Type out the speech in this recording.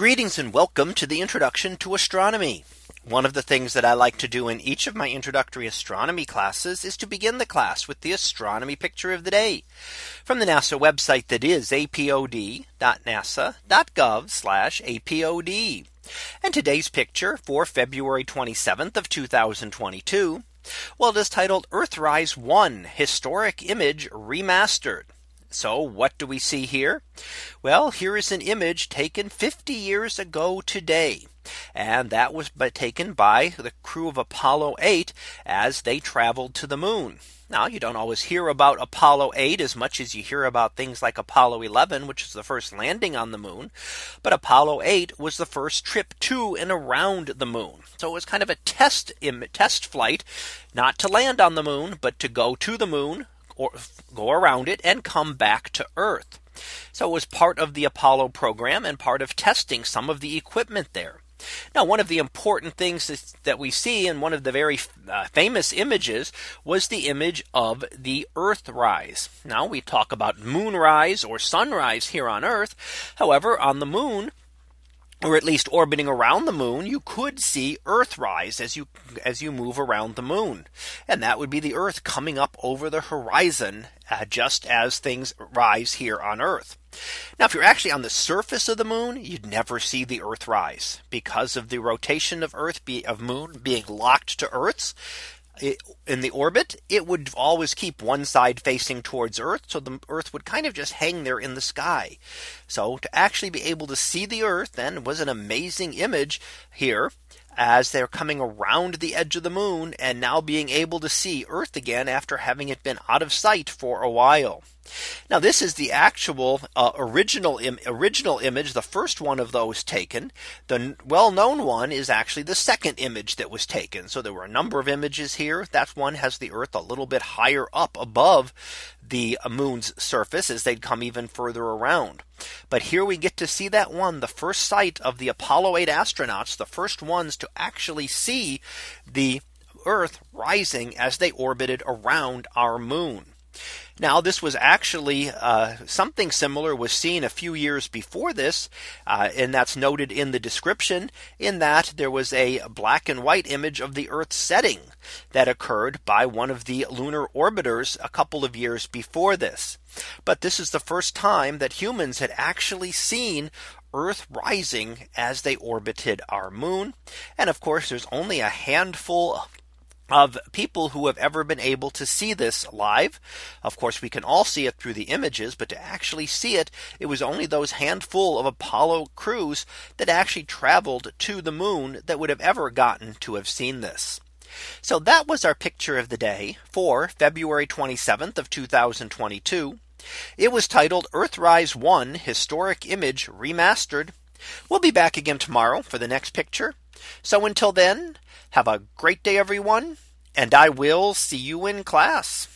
Greetings and welcome to the introduction to astronomy. One of the things that I like to do in each of my introductory astronomy classes is to begin the class with the astronomy picture of the day from the NASA website that is apod.nasa.gov apod. And today's picture for February 27th of 2022. Well, it is titled Earthrise 1 Historic Image Remastered. So what do we see here? Well, here is an image taken 50 years ago today. And that was taken by the crew of Apollo 8 as they traveled to the moon. Now you don't always hear about Apollo 8 as much as you hear about things like Apollo 11, which is the first landing on the moon. But Apollo 8 was the first trip to and around the moon. So it was kind of a test test flight, not to land on the moon, but to go to the moon, or go around it and come back to Earth. So it was part of the Apollo program and part of testing some of the equipment there. Now, one of the important things that we see in one of the very uh, famous images was the image of the Earthrise. Now we talk about moonrise or sunrise here on Earth. However, on the moon, or at least orbiting around the moon, you could see Earthrise as you as you move around the moon. And that would be the Earth coming up over the horizon uh, just as things rise here on Earth. Now, if you're actually on the surface of the moon, you'd never see the Earth rise because of the rotation of Earth be, of moon being locked to Earth's in the orbit, it would always keep one side facing towards Earth. So the Earth would kind of just hang there in the sky. So to actually be able to see the Earth then was an amazing image here as they're coming around the edge of the moon and now being able to see Earth again after having it been out of sight for a while. Now this is the actual uh, original Im original image, the first one of those taken. The well known one is actually the second image that was taken. So there were a number of images here. That one has the Earth a little bit higher up above the moon's surface as they'd come even further around. But here we get to see that one, the first sight of the Apollo 8 astronauts, the first ones to actually see the Earth rising as they orbited around our moon. Now, this was actually uh, something similar was seen a few years before this, uh, and that's noted in the description in that there was a black and white image of the Earth setting that occurred by one of the lunar orbiters a couple of years before this. But this is the first time that humans had actually seen Earth rising as they orbited our moon. And of course, there's only a handful of people who have ever been able to see this live. Of course, we can all see it through the images, but to actually see it, it was only those handful of Apollo crews that actually traveled to the moon that would have ever gotten to have seen this. So that was our picture of the day for February 27th of 2022. It was titled Earthrise 1 Historic Image Remastered. We'll be back again tomorrow for the next picture. So until then, have a great day, everyone, and I will see you in class.